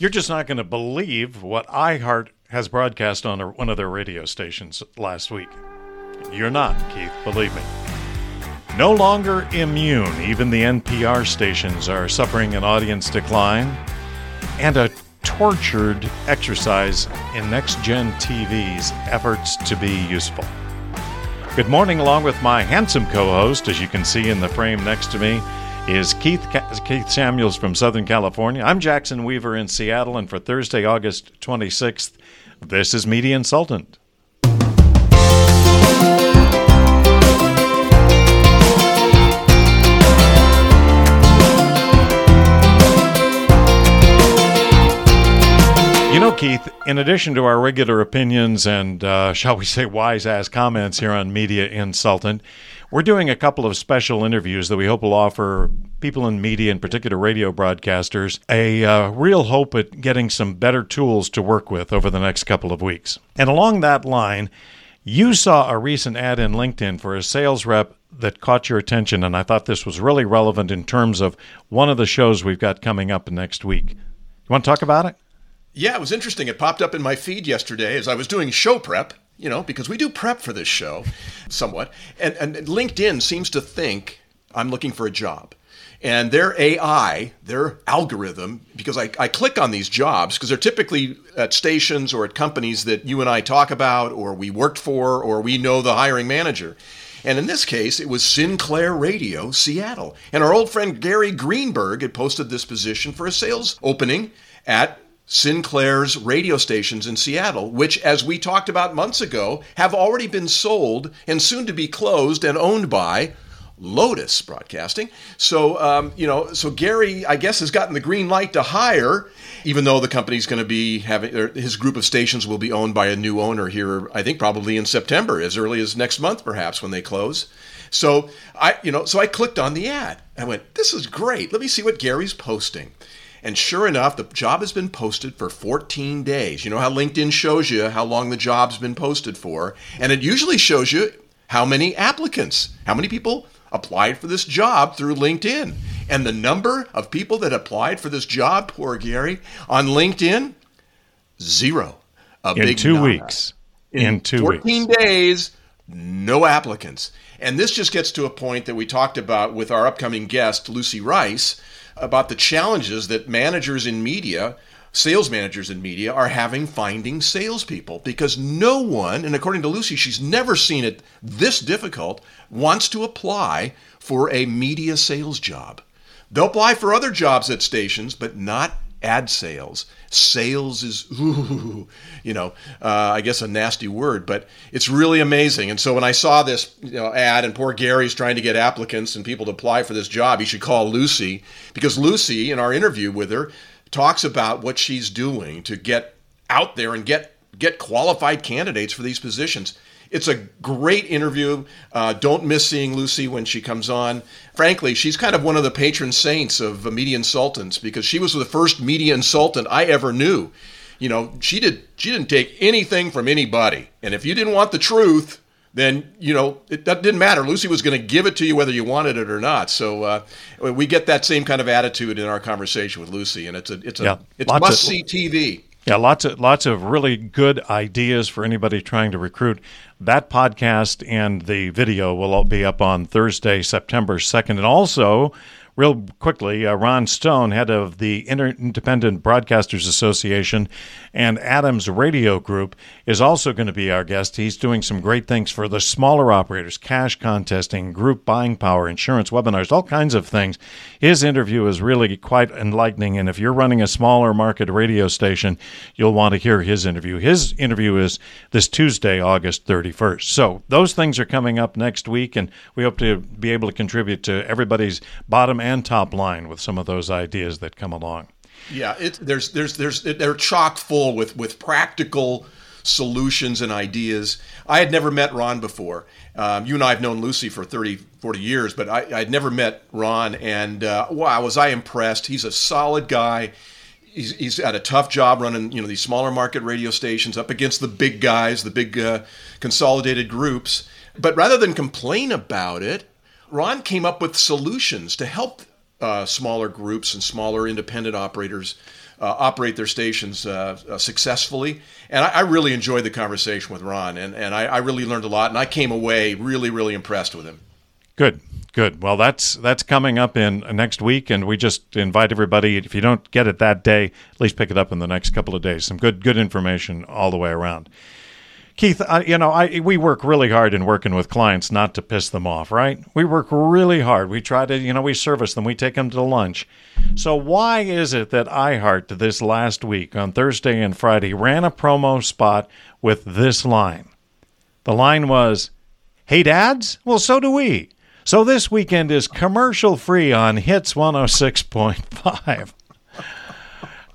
You're just not going to believe what iHeart has broadcast on one of their radio stations last week. You're not, Keith, believe me. No longer immune, even the NPR stations are suffering an audience decline and a tortured exercise in next gen TV's efforts to be useful. Good morning, along with my handsome co host, as you can see in the frame next to me is Keith Keith Samuels from Southern California. I'm Jackson Weaver in Seattle, and for Thursday, August 26th, this is Media Insultant. You know, Keith, in addition to our regular opinions and, uh, shall we say, wise ass comments here on Media Insultant, we're doing a couple of special interviews that we hope will offer people in media, in particular radio broadcasters, a uh, real hope at getting some better tools to work with over the next couple of weeks. And along that line, you saw a recent ad in LinkedIn for a sales rep that caught your attention, and I thought this was really relevant in terms of one of the shows we've got coming up next week. You want to talk about it? Yeah, it was interesting. It popped up in my feed yesterday as I was doing show prep you know, because we do prep for this show somewhat. And, and LinkedIn seems to think I'm looking for a job. And their AI, their algorithm, because I, I click on these jobs because they're typically at stations or at companies that you and I talk about or we worked for or we know the hiring manager. And in this case, it was Sinclair Radio, Seattle. And our old friend Gary Greenberg had posted this position for a sales opening at Sinclair's radio stations in Seattle, which, as we talked about months ago, have already been sold and soon to be closed and owned by Lotus Broadcasting. So, um, you know, so Gary, I guess, has gotten the green light to hire, even though the company's going to be having his group of stations will be owned by a new owner here. I think probably in September, as early as next month, perhaps when they close. So I, you know, so I clicked on the ad. I went, "This is great. Let me see what Gary's posting." And sure enough, the job has been posted for 14 days. You know how LinkedIn shows you how long the job's been posted for, and it usually shows you how many applicants, how many people applied for this job through LinkedIn. And the number of people that applied for this job, poor Gary, on LinkedIn, zero. A in two nada. weeks. In, in two 14 weeks. days, no applicants. And this just gets to a point that we talked about with our upcoming guest, Lucy Rice, about the challenges that managers in media, sales managers in media, are having finding salespeople because no one, and according to Lucy, she's never seen it this difficult, wants to apply for a media sales job. They'll apply for other jobs at stations, but not ad sales. Sales is, ooh, you know, uh, I guess a nasty word, but it's really amazing. And so when I saw this you know, ad, and poor Gary's trying to get applicants and people to apply for this job, he should call Lucy because Lucy, in our interview with her, talks about what she's doing to get out there and get get qualified candidates for these positions. It's a great interview. Uh, don't miss seeing Lucy when she comes on. Frankly, she's kind of one of the patron saints of media insultants because she was the first media insultant I ever knew. You know, she did she didn't take anything from anybody, and if you didn't want the truth, then you know it, that didn't matter. Lucy was going to give it to you whether you wanted it or not. So uh, we get that same kind of attitude in our conversation with Lucy, and it's a it's a yeah, it's must see TV. Yeah, lots of lots of really good ideas for anybody trying to recruit. That podcast and the video will all be up on Thursday, September 2nd. And also, real quickly, uh, Ron Stone, head of the Independent Broadcasters Association and Adams Radio Group, is also going to be our guest. He's doing some great things for the smaller operators, cash contesting, group buying power, insurance webinars, all kinds of things. His interview is really quite enlightening. And if you're running a smaller market radio station, you'll want to hear his interview. His interview is this Tuesday, August 31st. So those things are coming up next week, and we hope to be able to contribute to everybody's bottom and top line with some of those ideas that come along. Yeah, it, there's there's there's they're chock full with with practical solutions and ideas. I had never met Ron before. Um, you and I have known Lucy for 30, 40 years, but I, would never met Ron. And uh, wow, was I impressed. He's a solid guy. He's, he's had a tough job running, you know, these smaller market radio stations up against the big guys, the big uh, consolidated groups. But rather than complain about it, Ron came up with solutions to help uh, smaller groups and smaller independent operators uh, operate their stations uh, uh, successfully. And I, I, really enjoyed the conversation with Ron, and, and I, I, really learned a lot, and I came away really, really impressed with him. Good, good. Well, that's that's coming up in next week, and we just invite everybody. If you don't get it that day, at least pick it up in the next couple of days. Some good good information all the way around. Keith, uh, you know, I, we work really hard in working with clients not to piss them off, right? We work really hard. We try to, you know, we service them, we take them to lunch. So, why is it that iHeart this last week on Thursday and Friday ran a promo spot with this line? The line was, Hate ads? Well, so do we. So, this weekend is commercial free on Hits 106.5.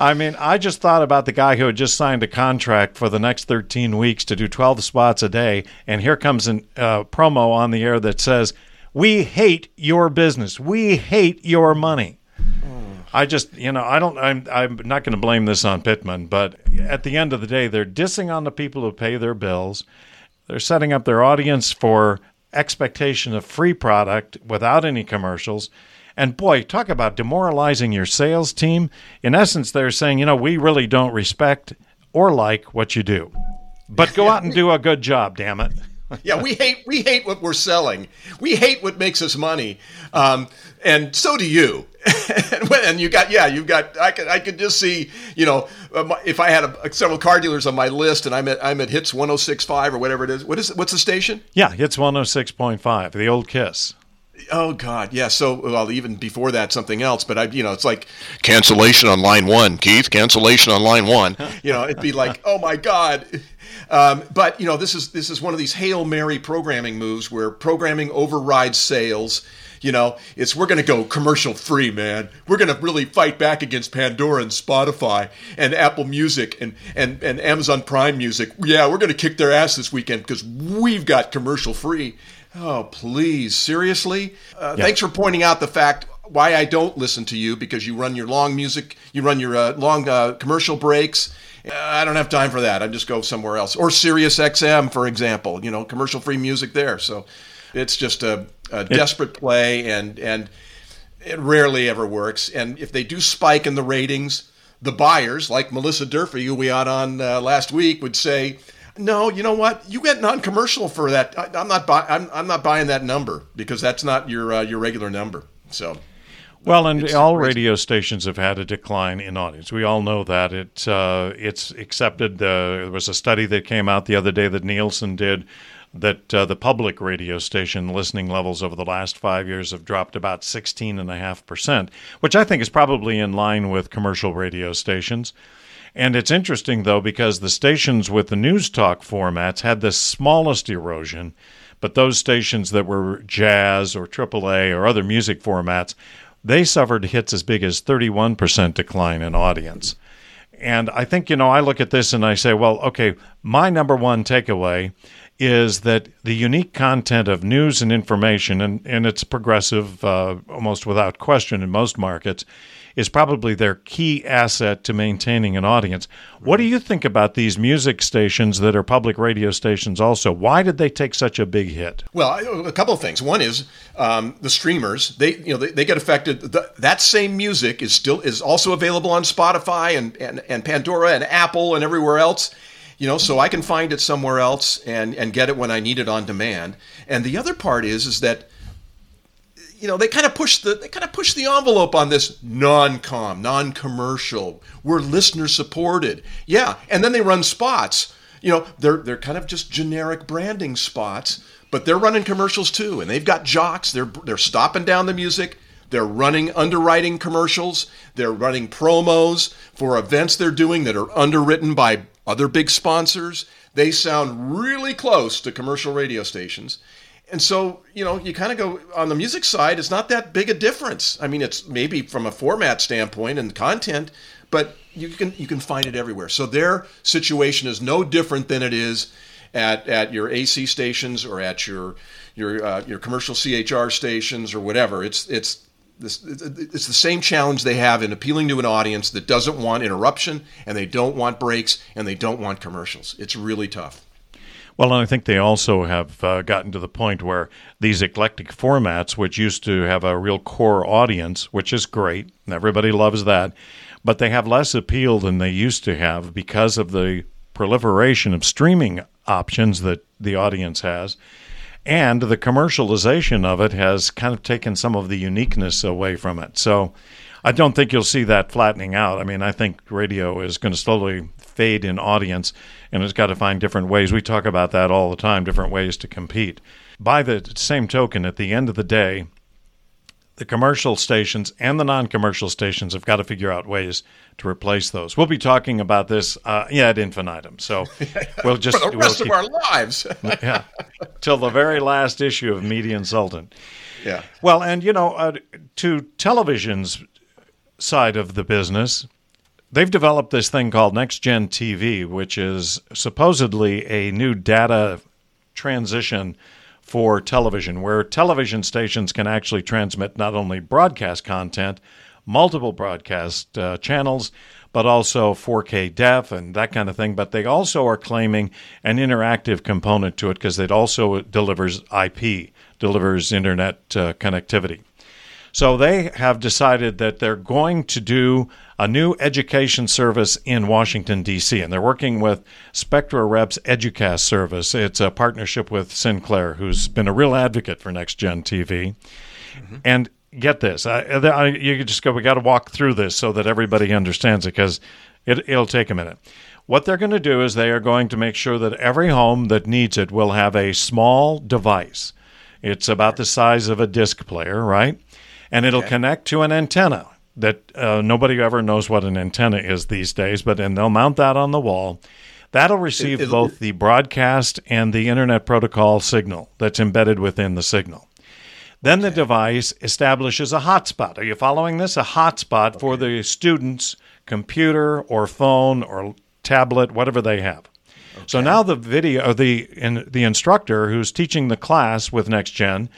I mean, I just thought about the guy who had just signed a contract for the next 13 weeks to do 12 spots a day, and here comes a uh, promo on the air that says, "We hate your business. We hate your money." I just, you know, I don't. I'm, I'm not going to blame this on Pittman, but at the end of the day, they're dissing on the people who pay their bills. They're setting up their audience for expectation of free product without any commercials. And boy, talk about demoralizing your sales team. In essence, they're saying, you know, we really don't respect or like what you do. But go out and do a good job, damn it. yeah, we hate we hate what we're selling. We hate what makes us money, um, and so do you. and you got yeah, you've got. I could I could just see you know uh, if I had a, several car dealers on my list, and I'm at I'm at hits 106.5 or whatever it is. What is what's the station? Yeah, hits 106.5, the old Kiss. Oh God, yeah. So well, even before that, something else. But I, you know, it's like cancellation on line one, Keith. Cancellation on line one. you know, it'd be like, oh my God. Um, but you know, this is this is one of these hail mary programming moves where programming overrides sales. You know, it's we're going to go commercial free, man. We're going to really fight back against Pandora and Spotify and Apple Music and and and Amazon Prime Music. Yeah, we're going to kick their ass this weekend because we've got commercial free. Oh, please, seriously? Uh, yeah. Thanks for pointing out the fact why I don't listen to you because you run your long music, you run your uh, long uh, commercial breaks. Uh, I don't have time for that. I just go somewhere else. Or Sirius XM, for example, you know, commercial free music there. So it's just a, a desperate play, and and it rarely ever works. And if they do spike in the ratings, the buyers, like Melissa Durfee, who we had on uh, last week, would say, no, you know what? You get non-commercial for that. I, am not buy, I'm, I'm not buying that number because that's not your uh, your regular number. So. Well, and all radio stations have had a decline in audience. We all know that. It, uh, it's accepted. Uh, there was a study that came out the other day that Nielsen did that uh, the public radio station listening levels over the last five years have dropped about 16.5%, which I think is probably in line with commercial radio stations. And it's interesting, though, because the stations with the news talk formats had the smallest erosion, but those stations that were jazz or AAA or other music formats, they suffered hits as big as 31% decline in audience. And I think, you know, I look at this and I say, well, okay, my number one takeaway is that the unique content of news and information, and, and it's progressive uh, almost without question in most markets, is probably their key asset to maintaining an audience. What do you think about these music stations that are public radio stations also? Why did they take such a big hit? Well, a couple of things. One is um, the streamers. They you know they, they get affected. The, that same music is still is also available on Spotify and, and, and Pandora and Apple and everywhere else you know so i can find it somewhere else and and get it when i need it on demand and the other part is is that you know, they kind of push the they kind of push the envelope on this non-com, non-commercial. We're listener supported. Yeah, and then they run spots. You know, they're they're kind of just generic branding spots, but they're running commercials too, and they've got jocks. They're they're stopping down the music. They're running underwriting commercials. They're running promos for events they're doing that are underwritten by other big sponsors. They sound really close to commercial radio stations. And so you know you kind of go on the music side it's not that big a difference. I mean it's maybe from a format standpoint and content but you can you can find it everywhere. So their situation is no different than it is at at your ac stations or at your your uh, your commercial chr stations or whatever. It's it's this, it's the same challenge they have in appealing to an audience that doesn't want interruption and they don't want breaks and they don't want commercials. It's really tough. Well, and I think they also have uh, gotten to the point where these eclectic formats, which used to have a real core audience, which is great, everybody loves that, but they have less appeal than they used to have because of the proliferation of streaming options that the audience has. And the commercialization of it has kind of taken some of the uniqueness away from it. So I don't think you'll see that flattening out. I mean, I think radio is going to slowly fade in audience and it's got to find different ways. We talk about that all the time, different ways to compete. By the same token, at the end of the day, the commercial stations and the non-commercial stations have got to figure out ways to replace those. We'll be talking about this, uh, yeah, at infinitum. So we'll just for the rest we'll of our lives, yeah, till the very last issue of Media Insultant. Yeah. Well, and you know, uh, to television's side of the business, they've developed this thing called Next Gen TV, which is supposedly a new data transition for television, where television stations can actually transmit not only broadcast content, multiple broadcast uh, channels, but also 4K def and that kind of thing. But they also are claiming an interactive component to it because it also delivers IP, delivers internet uh, connectivity. So they have decided that they're going to do a new education service in Washington, D.C., and they're working with Spectra Rep's Educast service. It's a partnership with Sinclair, who's been a real advocate for Next Gen TV. Mm-hmm. And get this, I, I, you just go, we got to walk through this so that everybody understands it because it, it'll take a minute. What they're going to do is they are going to make sure that every home that needs it will have a small device. It's about the size of a disc player, right? And it'll okay. connect to an antenna that uh, nobody ever knows what an antenna is these days, but and they'll mount that on the wall. That'll receive it, both the broadcast and the internet protocol signal that's embedded within the signal. Then okay. the device establishes a hotspot. Are you following this? A hotspot okay. for the student's computer or phone or tablet, whatever they have. Okay. So now the video, the in, the instructor who's teaching the class with NextGen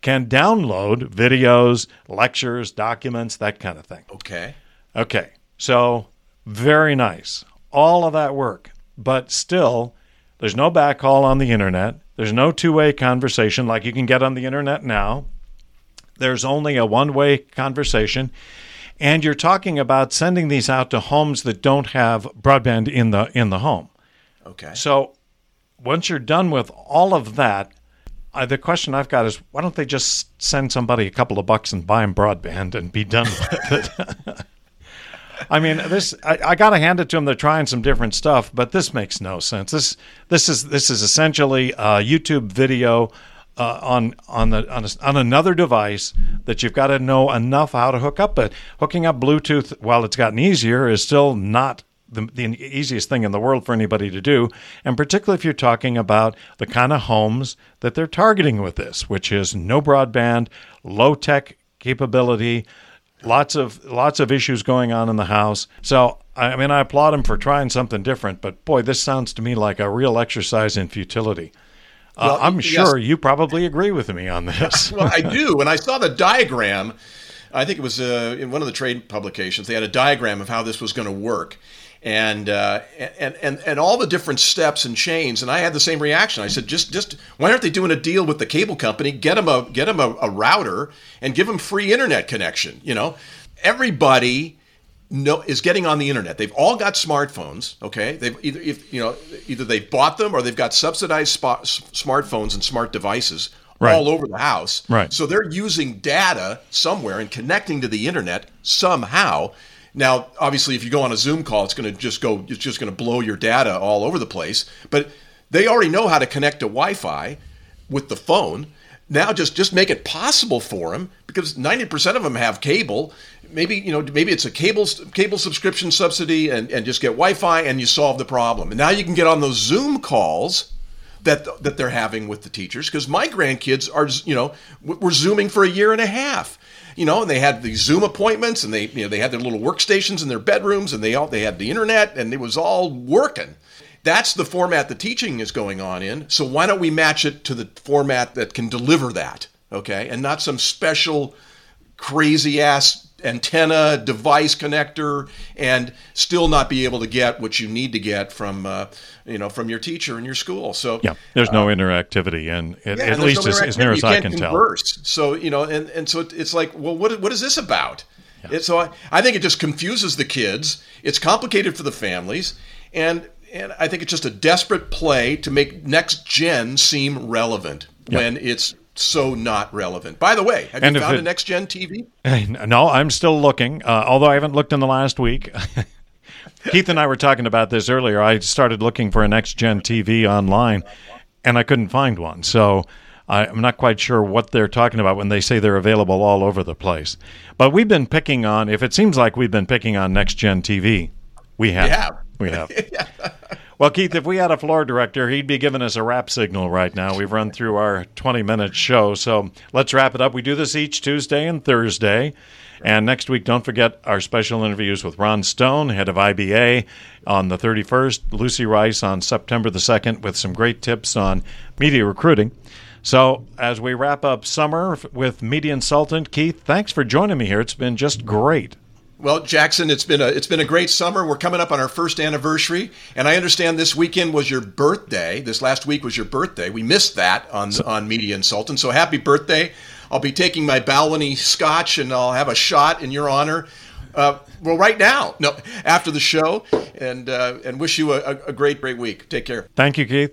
can download videos, lectures, documents, that kind of thing. Okay. Okay. So, very nice. All of that work. But still, there's no backhaul on the internet. There's no two way conversation like you can get on the internet now. There's only a one way conversation. And you're talking about sending these out to homes that don't have broadband in the in the home. Okay. So once you're done with all of that, uh, the question I've got is why don't they just send somebody a couple of bucks and buy them broadband and be done with it? I mean, this I, I got to hand it to them. They're trying some different stuff, but this makes no sense. This this is this is essentially a YouTube video uh, on on the on, a, on another device that you've got to know enough how to hook up. But hooking up Bluetooth, while it's gotten easier, is still not the, the easiest thing in the world for anybody to do, and particularly if you're talking about the kind of homes that they're targeting with this, which is no broadband, low tech capability, lots of lots of issues going on in the house. So I mean, I applaud them for trying something different, but boy, this sounds to me like a real exercise in futility. Uh, well, I'm yes. sure you probably agree with me on this. well, I do. When I saw the diagram, I think it was uh, in one of the trade publications, they had a diagram of how this was going to work and uh, and and and all the different steps and chains. And I had the same reaction. I said, just just why aren't they doing a deal with the cable company? Get them a get them a, a router and give them free internet connection. You know, everybody know, is getting on the internet. They've all got smartphones. Okay, they've either if you know either they bought them or they've got subsidized spot, smartphones and smart devices. Right. all over the house. Right. So they're using data somewhere and connecting to the internet somehow. Now, obviously, if you go on a Zoom call, it's going to just go, it's just going to blow your data all over the place. But they already know how to connect to Wi-Fi with the phone. Now, just just make it possible for them because ninety percent of them have cable. Maybe you know, maybe it's a cable cable subscription subsidy, and, and just get Wi-Fi, and you solve the problem. And now you can get on those Zoom calls that that they're having with the teachers because my grandkids are you know we're zooming for a year and a half you know, and they had these Zoom appointments, and they you know they had their little workstations in their bedrooms, and they all they had the internet, and it was all working. That's the format the teaching is going on in. So why don't we match it to the format that can deliver that? Okay, and not some special crazy ass antenna device connector and still not be able to get what you need to get from uh, you know from your teacher in your school. So yeah there's no uh, interactivity and it, yeah, at least no as, as, near as i can converse. tell. so you know and, and so it's like well what, what is this about? Yeah. it, so I, I think it just confuses the kids. It's complicated for the families. And and I think it's just a desperate play to make next gen seem relevant when it's so not relevant. By the way, have and you found it, a next gen TV? No, I'm still looking. Uh, although I haven't looked in the last week. Keith and I were talking about this earlier. I started looking for a next gen TV online, and I couldn't find one. So I'm not quite sure what they're talking about when they say they're available all over the place. But we've been picking on. If it seems like we've been picking on next gen TV, we have. Yeah. We have. Well, Keith, if we had a floor director, he'd be giving us a wrap signal right now. We've run through our 20 minute show. So let's wrap it up. We do this each Tuesday and Thursday. And next week, don't forget our special interviews with Ron Stone, head of IBA, on the 31st, Lucy Rice on September the 2nd, with some great tips on media recruiting. So, as we wrap up summer with Media Insultant, Keith, thanks for joining me here. It's been just great. Well, Jackson, it's been a it's been a great summer. We're coming up on our first anniversary, and I understand this weekend was your birthday. This last week was your birthday. We missed that on so, on Media Insultant. So happy birthday! I'll be taking my Balvenie Scotch, and I'll have a shot in your honor. Uh, well, right now, no, after the show, and uh, and wish you a, a great great week. Take care. Thank you, Keith.